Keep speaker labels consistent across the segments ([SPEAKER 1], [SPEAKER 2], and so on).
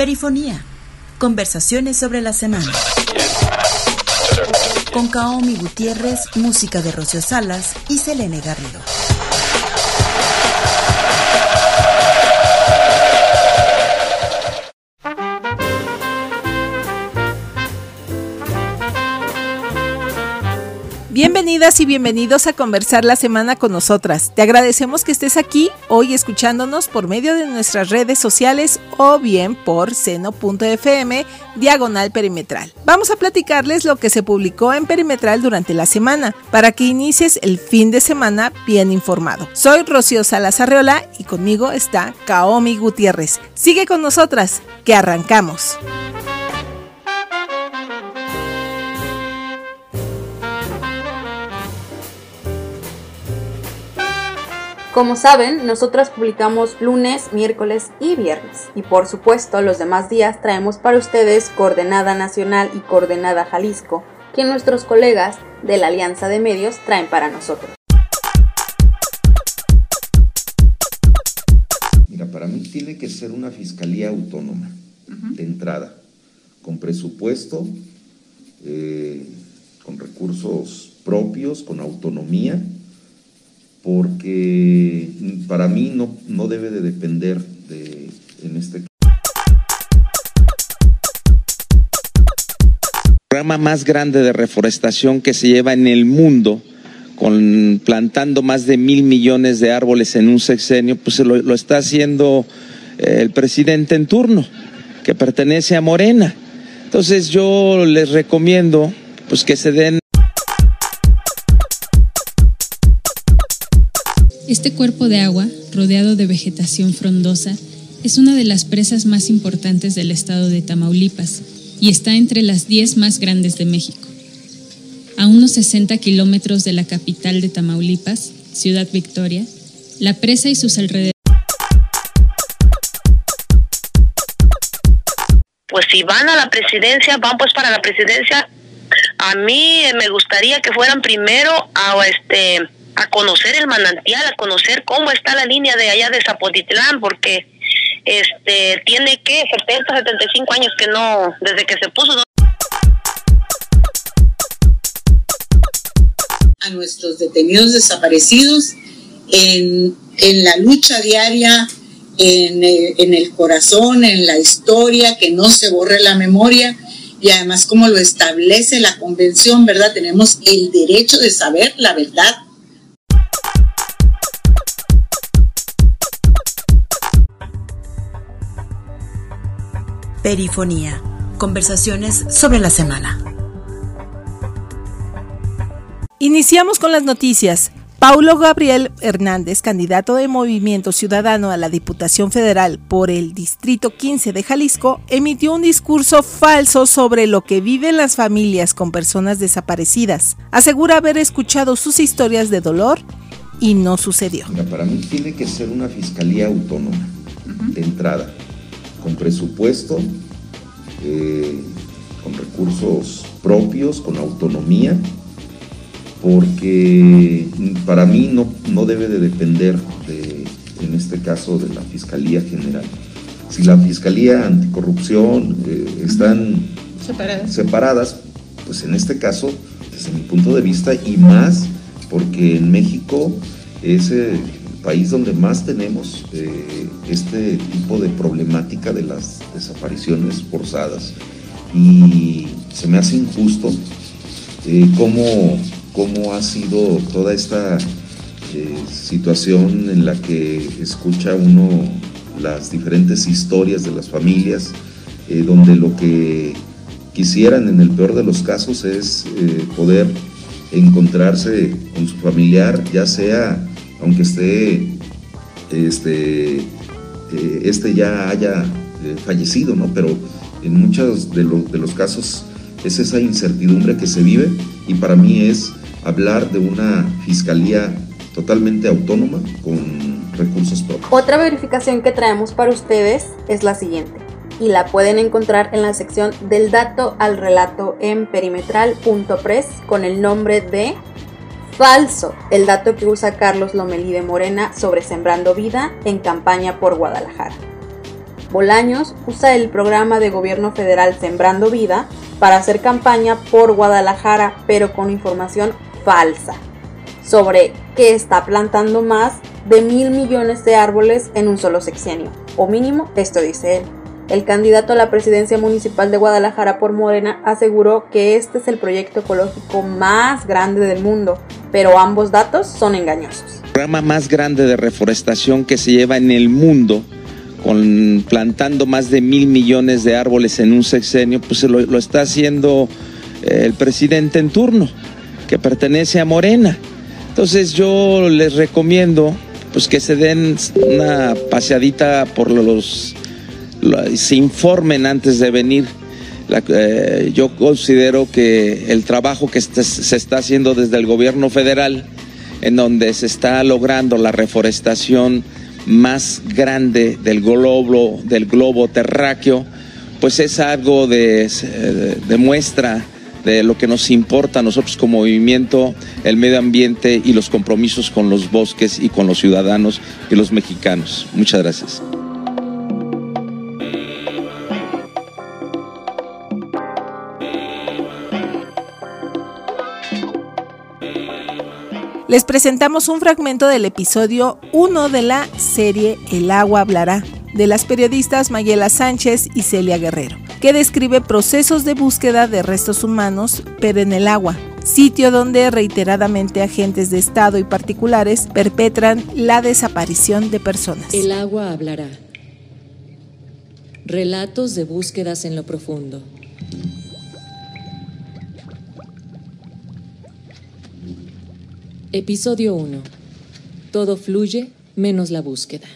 [SPEAKER 1] Perifonía. Conversaciones sobre la semana. Con Kaomi Gutiérrez, música de Rocío Salas y Selene Garrido.
[SPEAKER 2] Bienvenidas y bienvenidos a conversar la semana con nosotras. Te agradecemos que estés aquí hoy escuchándonos por medio de nuestras redes sociales o bien por seno.fm diagonal perimetral. Vamos a platicarles lo que se publicó en perimetral durante la semana para que inicies el fin de semana bien informado. Soy Rocío Salazarreola y conmigo está Kaomi Gutiérrez. Sigue con nosotras, que arrancamos.
[SPEAKER 3] Como saben, nosotras publicamos lunes, miércoles y viernes. Y por supuesto, los demás días traemos para ustedes Coordenada Nacional y Coordenada Jalisco, que nuestros colegas de la Alianza de Medios traen para nosotros.
[SPEAKER 4] Mira, para mí tiene que ser una fiscalía autónoma, de entrada, con presupuesto, eh, con recursos propios, con autonomía porque para mí no, no debe de depender de, en este
[SPEAKER 5] programa más grande de reforestación que se lleva en el mundo, con plantando más de mil millones de árboles en un sexenio, pues lo, lo está haciendo eh, el presidente en turno, que pertenece a Morena. Entonces yo les recomiendo pues que se den
[SPEAKER 6] Este cuerpo de agua, rodeado de vegetación frondosa, es una de las presas más importantes del estado de Tamaulipas y está entre las 10 más grandes de México. A unos 60 kilómetros de la capital de Tamaulipas, Ciudad Victoria, la presa y sus alrededores.
[SPEAKER 7] Pues si van a la presidencia, van pues para la presidencia. A mí me gustaría que fueran primero a este a conocer el manantial, a conocer cómo está la línea de allá de Zapotitlán, porque este tiene que 70, 75 años que no, desde que se puso.
[SPEAKER 8] A nuestros detenidos desaparecidos en, en la lucha diaria, en, en el corazón, en la historia, que no se borre la memoria y además como lo establece la convención, ¿verdad? Tenemos el derecho de saber la verdad
[SPEAKER 1] Perifonía. Conversaciones sobre la semana.
[SPEAKER 2] Iniciamos con las noticias. Paulo Gabriel Hernández, candidato de Movimiento Ciudadano a la Diputación Federal por el Distrito 15 de Jalisco, emitió un discurso falso sobre lo que viven las familias con personas desaparecidas. Asegura haber escuchado sus historias de dolor y no sucedió.
[SPEAKER 4] Mira, para mí tiene que ser una fiscalía autónoma, de entrada con presupuesto, eh, con recursos propios, con autonomía, porque para mí no, no debe de depender de, en este caso, de la Fiscalía General. Si la Fiscalía Anticorrupción eh, están separadas. separadas, pues en este caso, desde mi punto de vista, y más porque en México ese país donde más tenemos eh, este tipo de problemática de las desapariciones forzadas. Y se me hace injusto eh, cómo, cómo, ha sido toda esta eh, situación en la que escucha uno las diferentes historias de las familias, donde lo que quisieran en el peor de los casos es poder encontrarse con su familiar, ya sea aunque esté, este, eh, este ya haya eh, fallecido, ¿no? Pero en muchos de, de los casos es esa incertidumbre que se vive y para mí es hablar de una fiscalía totalmente autónoma con recursos propios.
[SPEAKER 3] Otra verificación que traemos para ustedes es la siguiente y la pueden encontrar en la sección del dato al relato en perimetral.press con el nombre de Falso, el dato que usa Carlos Lomelí de Morena sobre Sembrando Vida en campaña por Guadalajara. Bolaños usa el programa de gobierno federal Sembrando Vida para hacer campaña por Guadalajara, pero con información falsa sobre que está plantando más de mil millones de árboles en un solo sexenio, o mínimo, esto dice él. El candidato a la presidencia municipal de Guadalajara por Morena aseguró que este es el proyecto ecológico más grande del mundo, pero ambos datos son engañosos.
[SPEAKER 5] El programa más grande de reforestación que se lleva en el mundo, con plantando más de mil millones de árboles en un sexenio, pues lo, lo está haciendo eh, el presidente en turno, que pertenece a Morena. Entonces yo les recomiendo pues que se den una paseadita por los se informen antes de venir. Eh, yo considero que el trabajo que se está haciendo desde el gobierno federal, en donde se está logrando la reforestación más grande del globo, del globo terráqueo, pues es algo de, de muestra de lo que nos importa a nosotros como movimiento, el medio ambiente y los compromisos con los bosques y con los ciudadanos y los mexicanos. Muchas gracias.
[SPEAKER 2] Les presentamos un fragmento del episodio 1 de la serie El agua hablará, de las periodistas Mayela Sánchez y Celia Guerrero, que describe procesos de búsqueda de restos humanos, pero en el agua, sitio donde reiteradamente agentes de Estado y particulares perpetran la desaparición de personas.
[SPEAKER 9] El agua hablará. Relatos de búsquedas en lo profundo. Episodio 1. Todo fluye menos la búsqueda.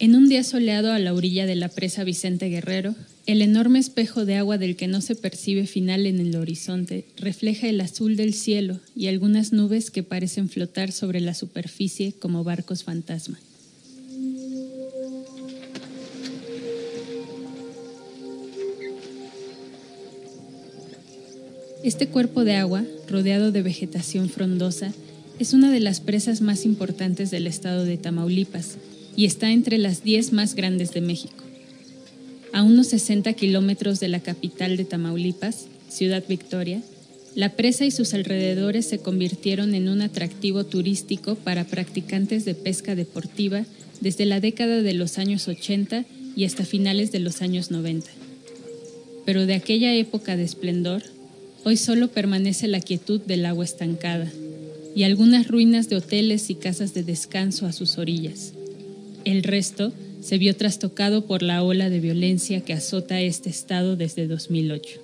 [SPEAKER 6] En un día soleado a la orilla de la presa Vicente Guerrero, el enorme espejo de agua del que no se percibe final en el horizonte refleja el azul del cielo y algunas nubes que parecen flotar sobre la superficie como barcos fantasma. Este cuerpo de agua, rodeado de vegetación frondosa, es una de las presas más importantes del estado de Tamaulipas y está entre las 10 más grandes de México. A unos 60 kilómetros de la capital de Tamaulipas, Ciudad Victoria, la presa y sus alrededores se convirtieron en un atractivo turístico para practicantes de pesca deportiva desde la década de los años 80 y hasta finales de los años 90. Pero de aquella época de esplendor, hoy solo permanece la quietud del agua estancada y algunas ruinas de hoteles y casas de descanso a sus orillas. El resto se vio trastocado por la ola de violencia que azota este estado desde 2008.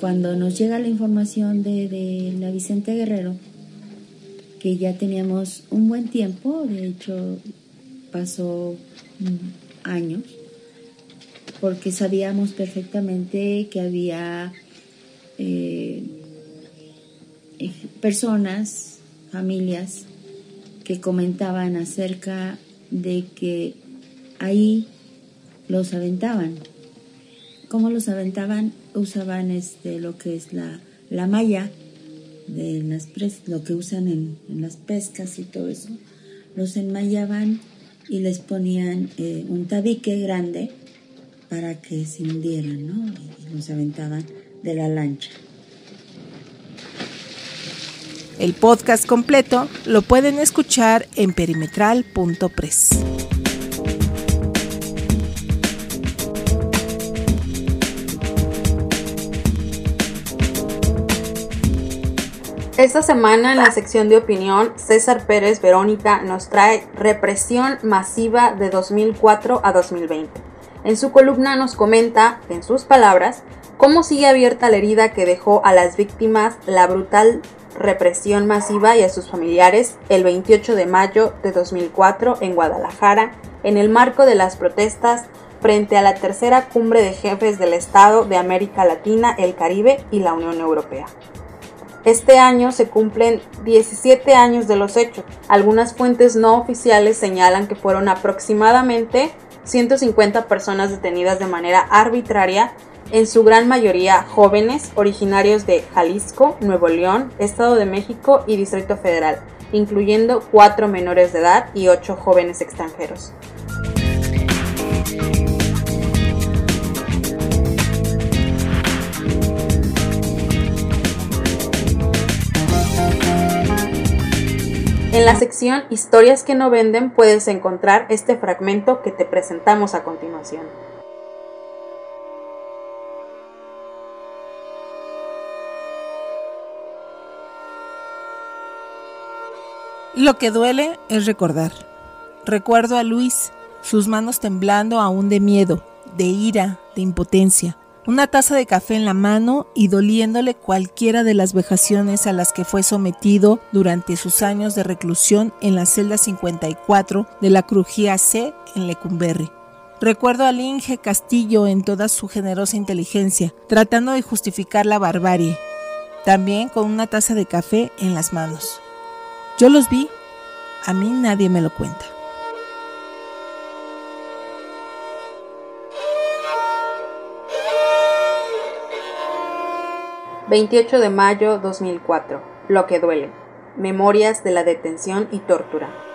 [SPEAKER 10] Cuando nos llega la información de, la Vicente Guerrero, que ya teníamos un buen tiempo, de hecho pasó años, porque sabíamos perfectamente que había eh, personas, familias, que comentaban acerca de que ahí los aventaban. ¿Cómo los aventaban? Usaban este, lo que es la, la malla de las lo que usan en, las pescas y todo eso. Los enmallaban y les ponían eh, un tabique grande para que se hundieran, ¿no? Y los aventaban de la lancha.
[SPEAKER 2] El podcast completo lo pueden escuchar en perimetral.press.
[SPEAKER 3] Esta semana en la sección de opinión, César Pérez Verónica nos trae Represión masiva de 2004 a 2020. En su columna nos comenta, en sus palabras, cómo sigue abierta la herida que dejó a las víctimas la brutal represión masiva y a sus familiares el 28 de mayo de 2004 en Guadalajara, en el marco de las protestas frente a la tercera cumbre de jefes del Estado de América Latina, el Caribe y la Unión Europea. Este año se cumplen 17 años de los hechos. Algunas fuentes no oficiales señalan que fueron aproximadamente 150 personas detenidas de manera arbitraria, en su gran mayoría jóvenes originarios de Jalisco, Nuevo León, Estado de México y Distrito Federal, incluyendo cuatro menores de edad y ocho jóvenes extranjeros. En la sección Historias que no venden puedes encontrar este fragmento que te presentamos a continuación.
[SPEAKER 11] Lo que duele es recordar. Recuerdo a Luis, sus manos temblando aún de miedo, de ira, de impotencia una taza de café en la mano y doliéndole cualquiera de las vejaciones a las que fue sometido durante sus años de reclusión en la celda 54 de la Crujía C en Lecumberri. Recuerdo al Inge Castillo en toda su generosa inteligencia, tratando de justificar la barbarie, también con una taza de café en las manos. Yo los vi, a mí nadie me lo cuenta.
[SPEAKER 3] 28 de mayo 2004. Lo que duele. Memorias de la detención y tortura.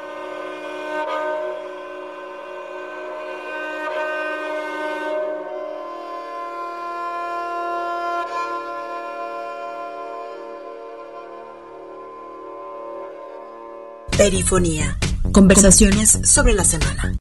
[SPEAKER 1] Perifonía. Conversaciones sobre la semana.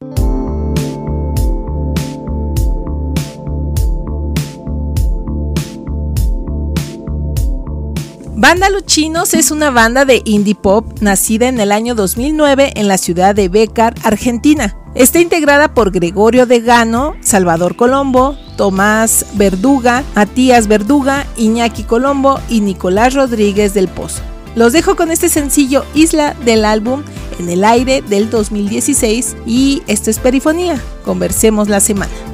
[SPEAKER 11] Banda Luchinos es una banda de indie pop nacida en el año 2009 en la ciudad de Becar, Argentina. Está integrada por Gregorio Degano, Salvador Colombo, Tomás Verduga, Matías Verduga, Iñaki Colombo y Nicolás Rodríguez del Pozo. Los dejo con este sencillo Isla del álbum En el aire del 2016 y esto es Perifonía. Conversemos la semana.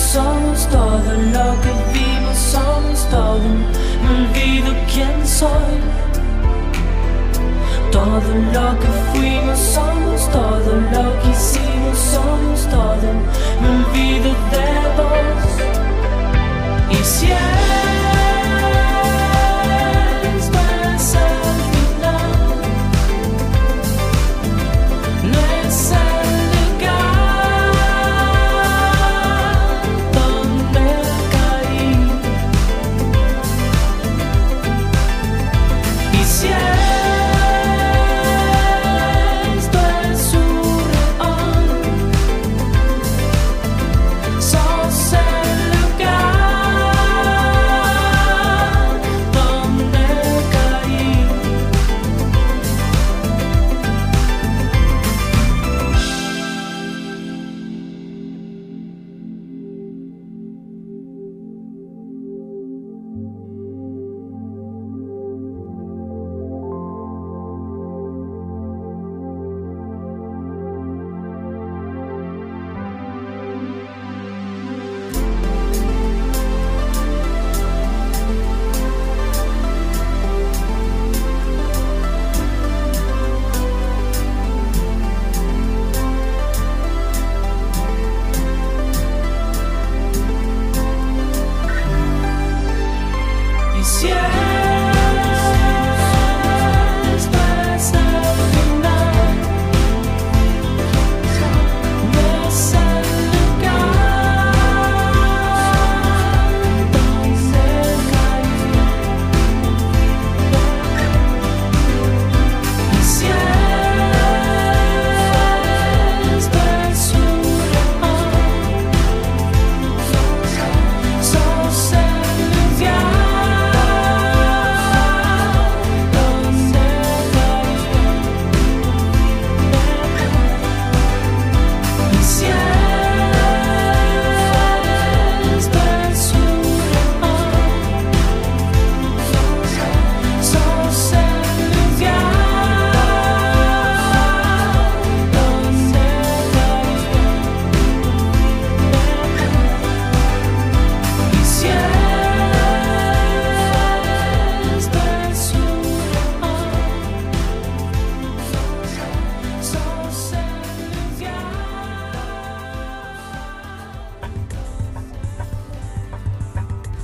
[SPEAKER 12] somos todo lo que vivo, somos todo. Me olvido
[SPEAKER 11] quién soy. Todo lo que fuimos, somos todo lo que hicimos, somos todo. Me olvido de vos. Y siempre.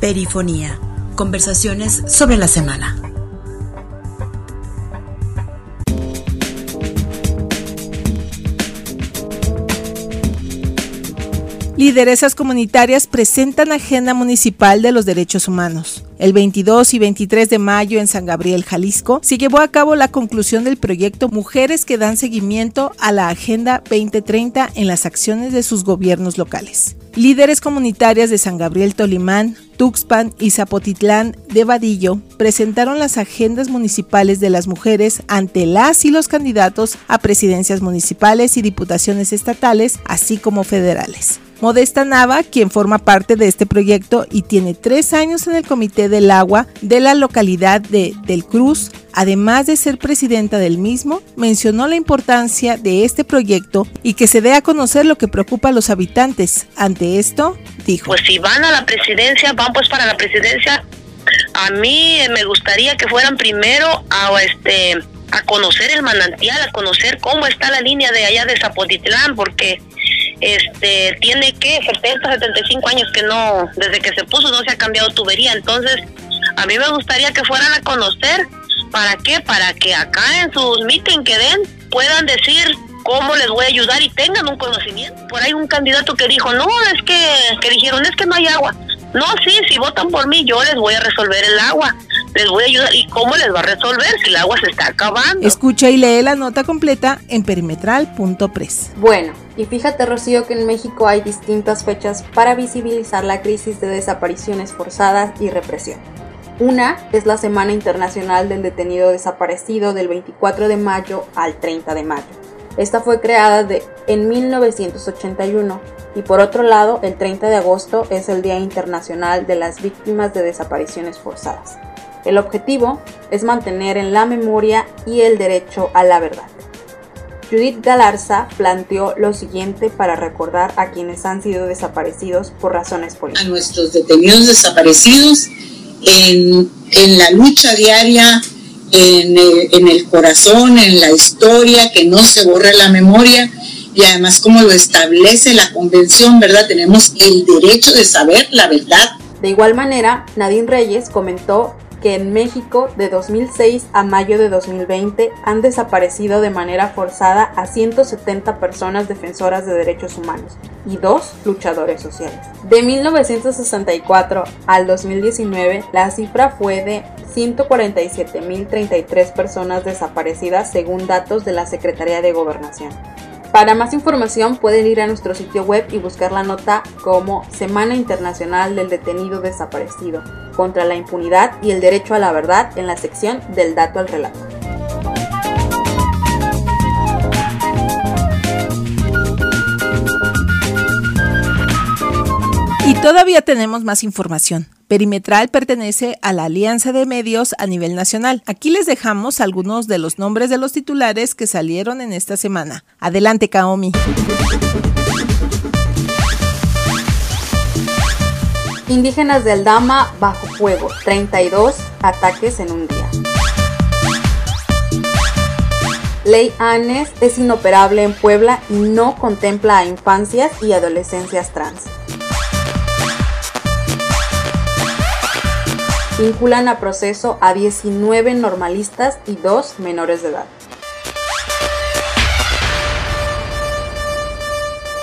[SPEAKER 1] Perifonía. Conversaciones sobre la semana.
[SPEAKER 2] Lideresas comunitarias presentan Agenda Municipal de los Derechos Humanos. El 22 y 23 de mayo en San Gabriel, Jalisco, se llevó a cabo la conclusión del proyecto Mujeres que dan seguimiento a la Agenda 2030 en las acciones de sus gobiernos locales. Líderes comunitarias de San Gabriel Tolimán, Tuxpan y Zapotitlán de Vadillo presentaron las agendas municipales de las mujeres ante las y los candidatos a presidencias municipales y diputaciones estatales, así como federales. Modesta Nava, quien forma parte de este proyecto y tiene tres años en el Comité del Agua de la localidad de Del Cruz, además de ser presidenta del mismo, mencionó la importancia de este proyecto y que se dé a conocer lo que preocupa a los habitantes. Ante esto, dijo.
[SPEAKER 7] Pues si van a la presidencia, van pues para la presidencia. A mí me gustaría que fueran primero a este a conocer el manantial, a conocer cómo está la línea de allá de Zapotitlán, porque este tiene que 70, 75 años que no, desde que se puso no se ha cambiado tubería, entonces a mí me gustaría que fueran a conocer, ¿para qué? Para que acá en sus meeting que den puedan decir cómo les voy a ayudar y tengan un conocimiento. Por ahí un candidato que dijo, no, es que, que dijeron, es que no hay agua. No, sí, si votan por mí, yo les voy a resolver el agua les voy a ayudar. ¿Y cómo les va a resolver si el agua se está acabando?
[SPEAKER 2] Escucha y lee la nota completa en perimetral.press.
[SPEAKER 3] Bueno, y fíjate Rocío que en México hay distintas fechas para visibilizar la crisis de desapariciones forzadas y represión. Una es la Semana Internacional del Detenido Desaparecido del 24 de mayo al 30 de mayo. Esta fue creada en 1981 y por otro lado el 30 de agosto es el Día Internacional de las Víctimas de Desapariciones Forzadas. El objetivo es mantener en la memoria y el derecho a la verdad. Judith Galarza planteó lo siguiente para recordar a quienes han sido desaparecidos por razones políticas.
[SPEAKER 8] A nuestros detenidos desaparecidos en en la lucha diaria, en, eh, en, el corazón, en la historia, que no se borre la memoria y además como lo establece la convención, ¿verdad? Tenemos el derecho de saber la verdad.
[SPEAKER 3] De igual manera, Nadine Reyes comentó que en México de 2006 a mayo de 2020 han desaparecido de manera forzada a 170 personas defensoras de derechos humanos y dos luchadores sociales. De 1964 al 2019 la cifra fue de 147.033 personas desaparecidas según datos de la Secretaría de Gobernación. Para más información pueden ir a nuestro sitio web y buscar la nota como Semana Internacional del Detenido Desaparecido contra la impunidad y el derecho a la verdad en la sección del dato al relato.
[SPEAKER 2] Y todavía tenemos más información. Perimetral pertenece a la Alianza de Medios a nivel nacional. Aquí les dejamos algunos de los nombres de los titulares que salieron en esta semana. Adelante, Kaomi.
[SPEAKER 3] Indígenas del Dama bajo fuego, 32 ataques en un día. Ley ANES es inoperable en Puebla y no contempla a infancias y adolescencias trans. Vinculan a proceso a 19 normalistas y 2 menores de edad.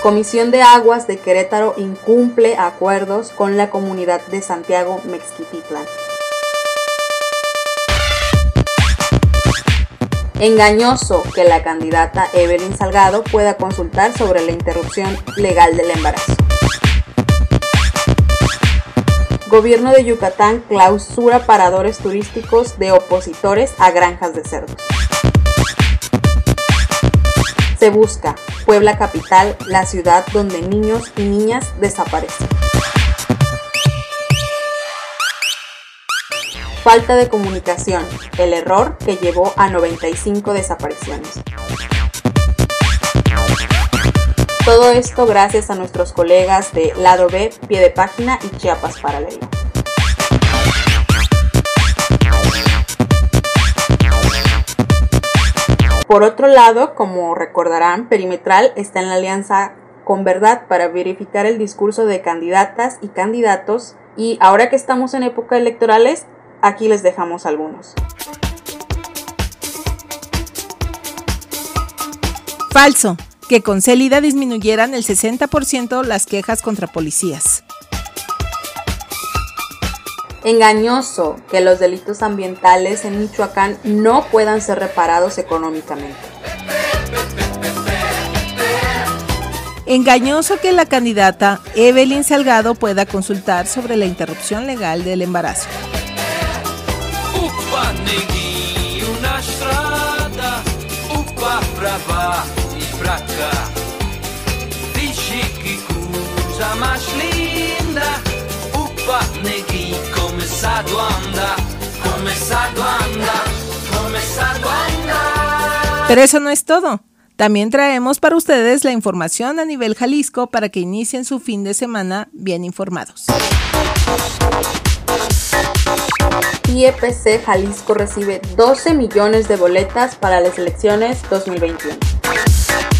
[SPEAKER 3] Comisión de Aguas de Querétaro incumple acuerdos con la comunidad de Santiago Mexquititlan. Engañoso que la candidata Evelyn Salgado pueda consultar sobre la interrupción legal del embarazo. Gobierno de Yucatán clausura paradores turísticos de opositores a granjas de cerdos. Se busca Puebla Capital, la ciudad donde niños y niñas desaparecen. Falta de comunicación, el error que llevó a 95 desapariciones. Todo esto gracias a nuestros colegas de Lado B, Pie de Página y Chiapas Paralelo. Por otro lado, como recordarán, Perimetral está en la alianza con Verdad para verificar el discurso de candidatas y candidatos y ahora que estamos en época electorales, aquí les dejamos algunos.
[SPEAKER 2] Falso que con Celida disminuyeran el 60% las quejas contra policías.
[SPEAKER 3] Engañoso que los delitos ambientales en Michoacán no puedan ser reparados económicamente.
[SPEAKER 2] Engañoso que la candidata Evelyn Salgado pueda consultar sobre la interrupción legal del embarazo. Pero eso no es todo. También traemos para ustedes la información a nivel Jalisco para que inicien su fin de semana bien informados.
[SPEAKER 3] IEPC Jalisco recibe 12 millones de boletas para las elecciones 2021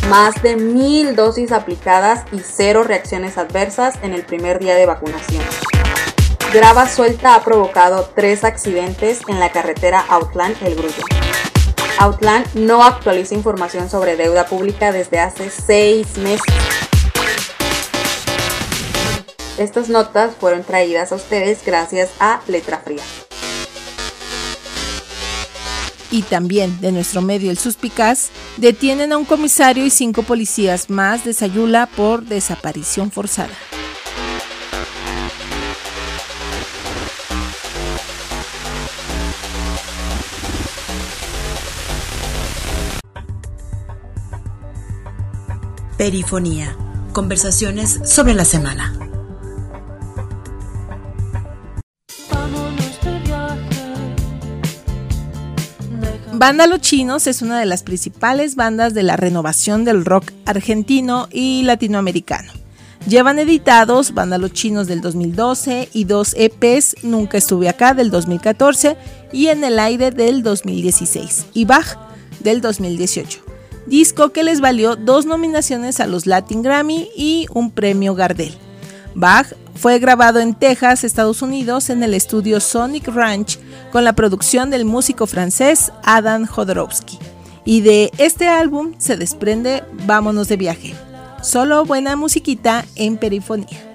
[SPEAKER 3] más de mil dosis aplicadas y cero reacciones adversas en el primer día de vacunación. Grava suelta ha provocado tres accidentes en la carretera Outland El Grullo. Outland no actualiza información sobre deuda pública desde hace seis meses. Estas notas fueron traídas a ustedes gracias a Letra Fría
[SPEAKER 2] y también de nuestro medio El Suspicaz, detienen a un comisario y cinco policías más de Sayula por desaparición forzada.
[SPEAKER 1] Perifonía. Conversaciones sobre la semana.
[SPEAKER 2] Banda Los Chinos es una de las principales bandas de la renovación del rock argentino y latinoamericano.
[SPEAKER 11] Llevan editados Vándalos Chinos del 2012 y dos EPs Nunca estuve acá del 2014 y En el aire del 2016 y Bach del 2018. Disco que les valió dos nominaciones a los Latin Grammy y un premio Gardel. Bach fue grabado en Texas, Estados Unidos, en el estudio Sonic Ranch con la producción del músico francés Adam Jodorowsky. Y de este álbum se desprende Vámonos de viaje. Solo buena musiquita en perifonía.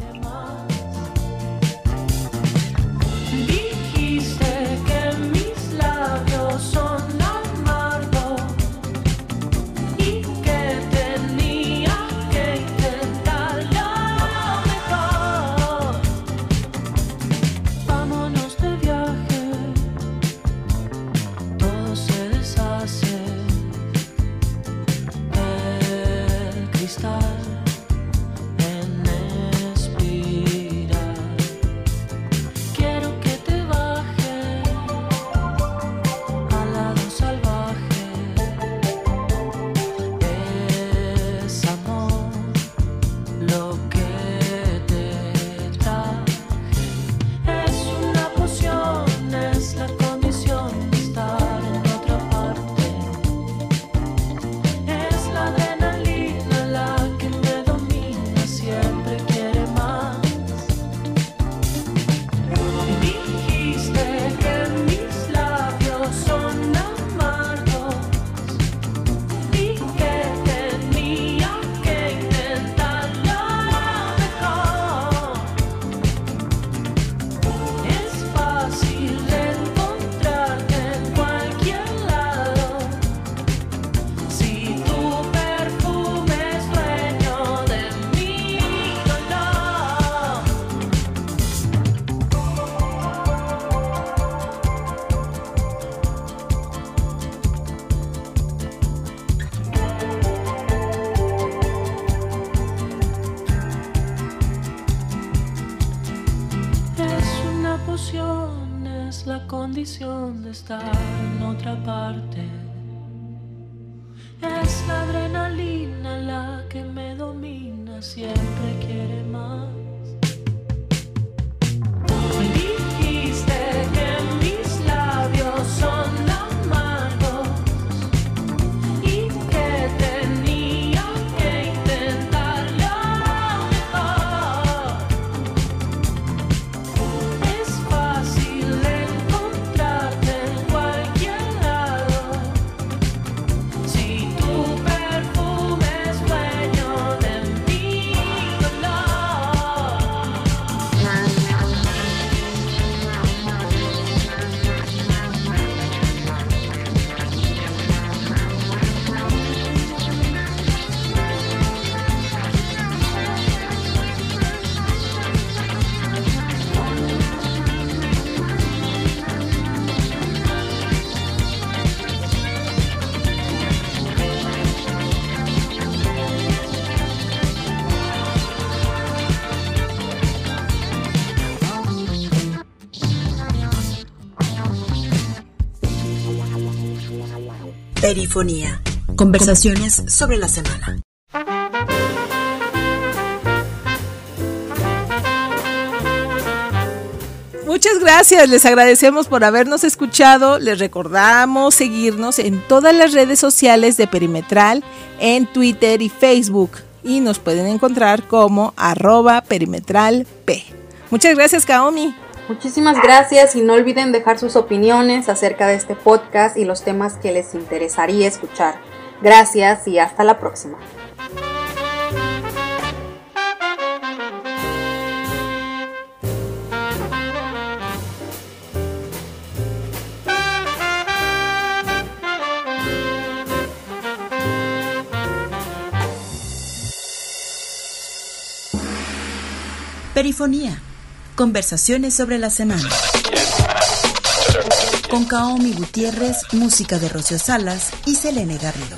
[SPEAKER 1] Perifonía. Conversaciones sobre la semana.
[SPEAKER 11] Muchas gracias, les agradecemos por habernos escuchado, les recordamos seguirnos en todas las redes sociales de Perimetral, en Twitter y Facebook, y nos pueden encontrar como arroba perimetralp. Muchas gracias, Kaomi.
[SPEAKER 3] Muchísimas gracias y no olviden dejar sus opiniones acerca de este podcast y los temas que les interesaría escuchar. Gracias y hasta la próxima.
[SPEAKER 1] Perifonía Conversaciones sobre la semana. Con Kaomi Gutiérrez, música de Rocio Salas y Selene Garrido.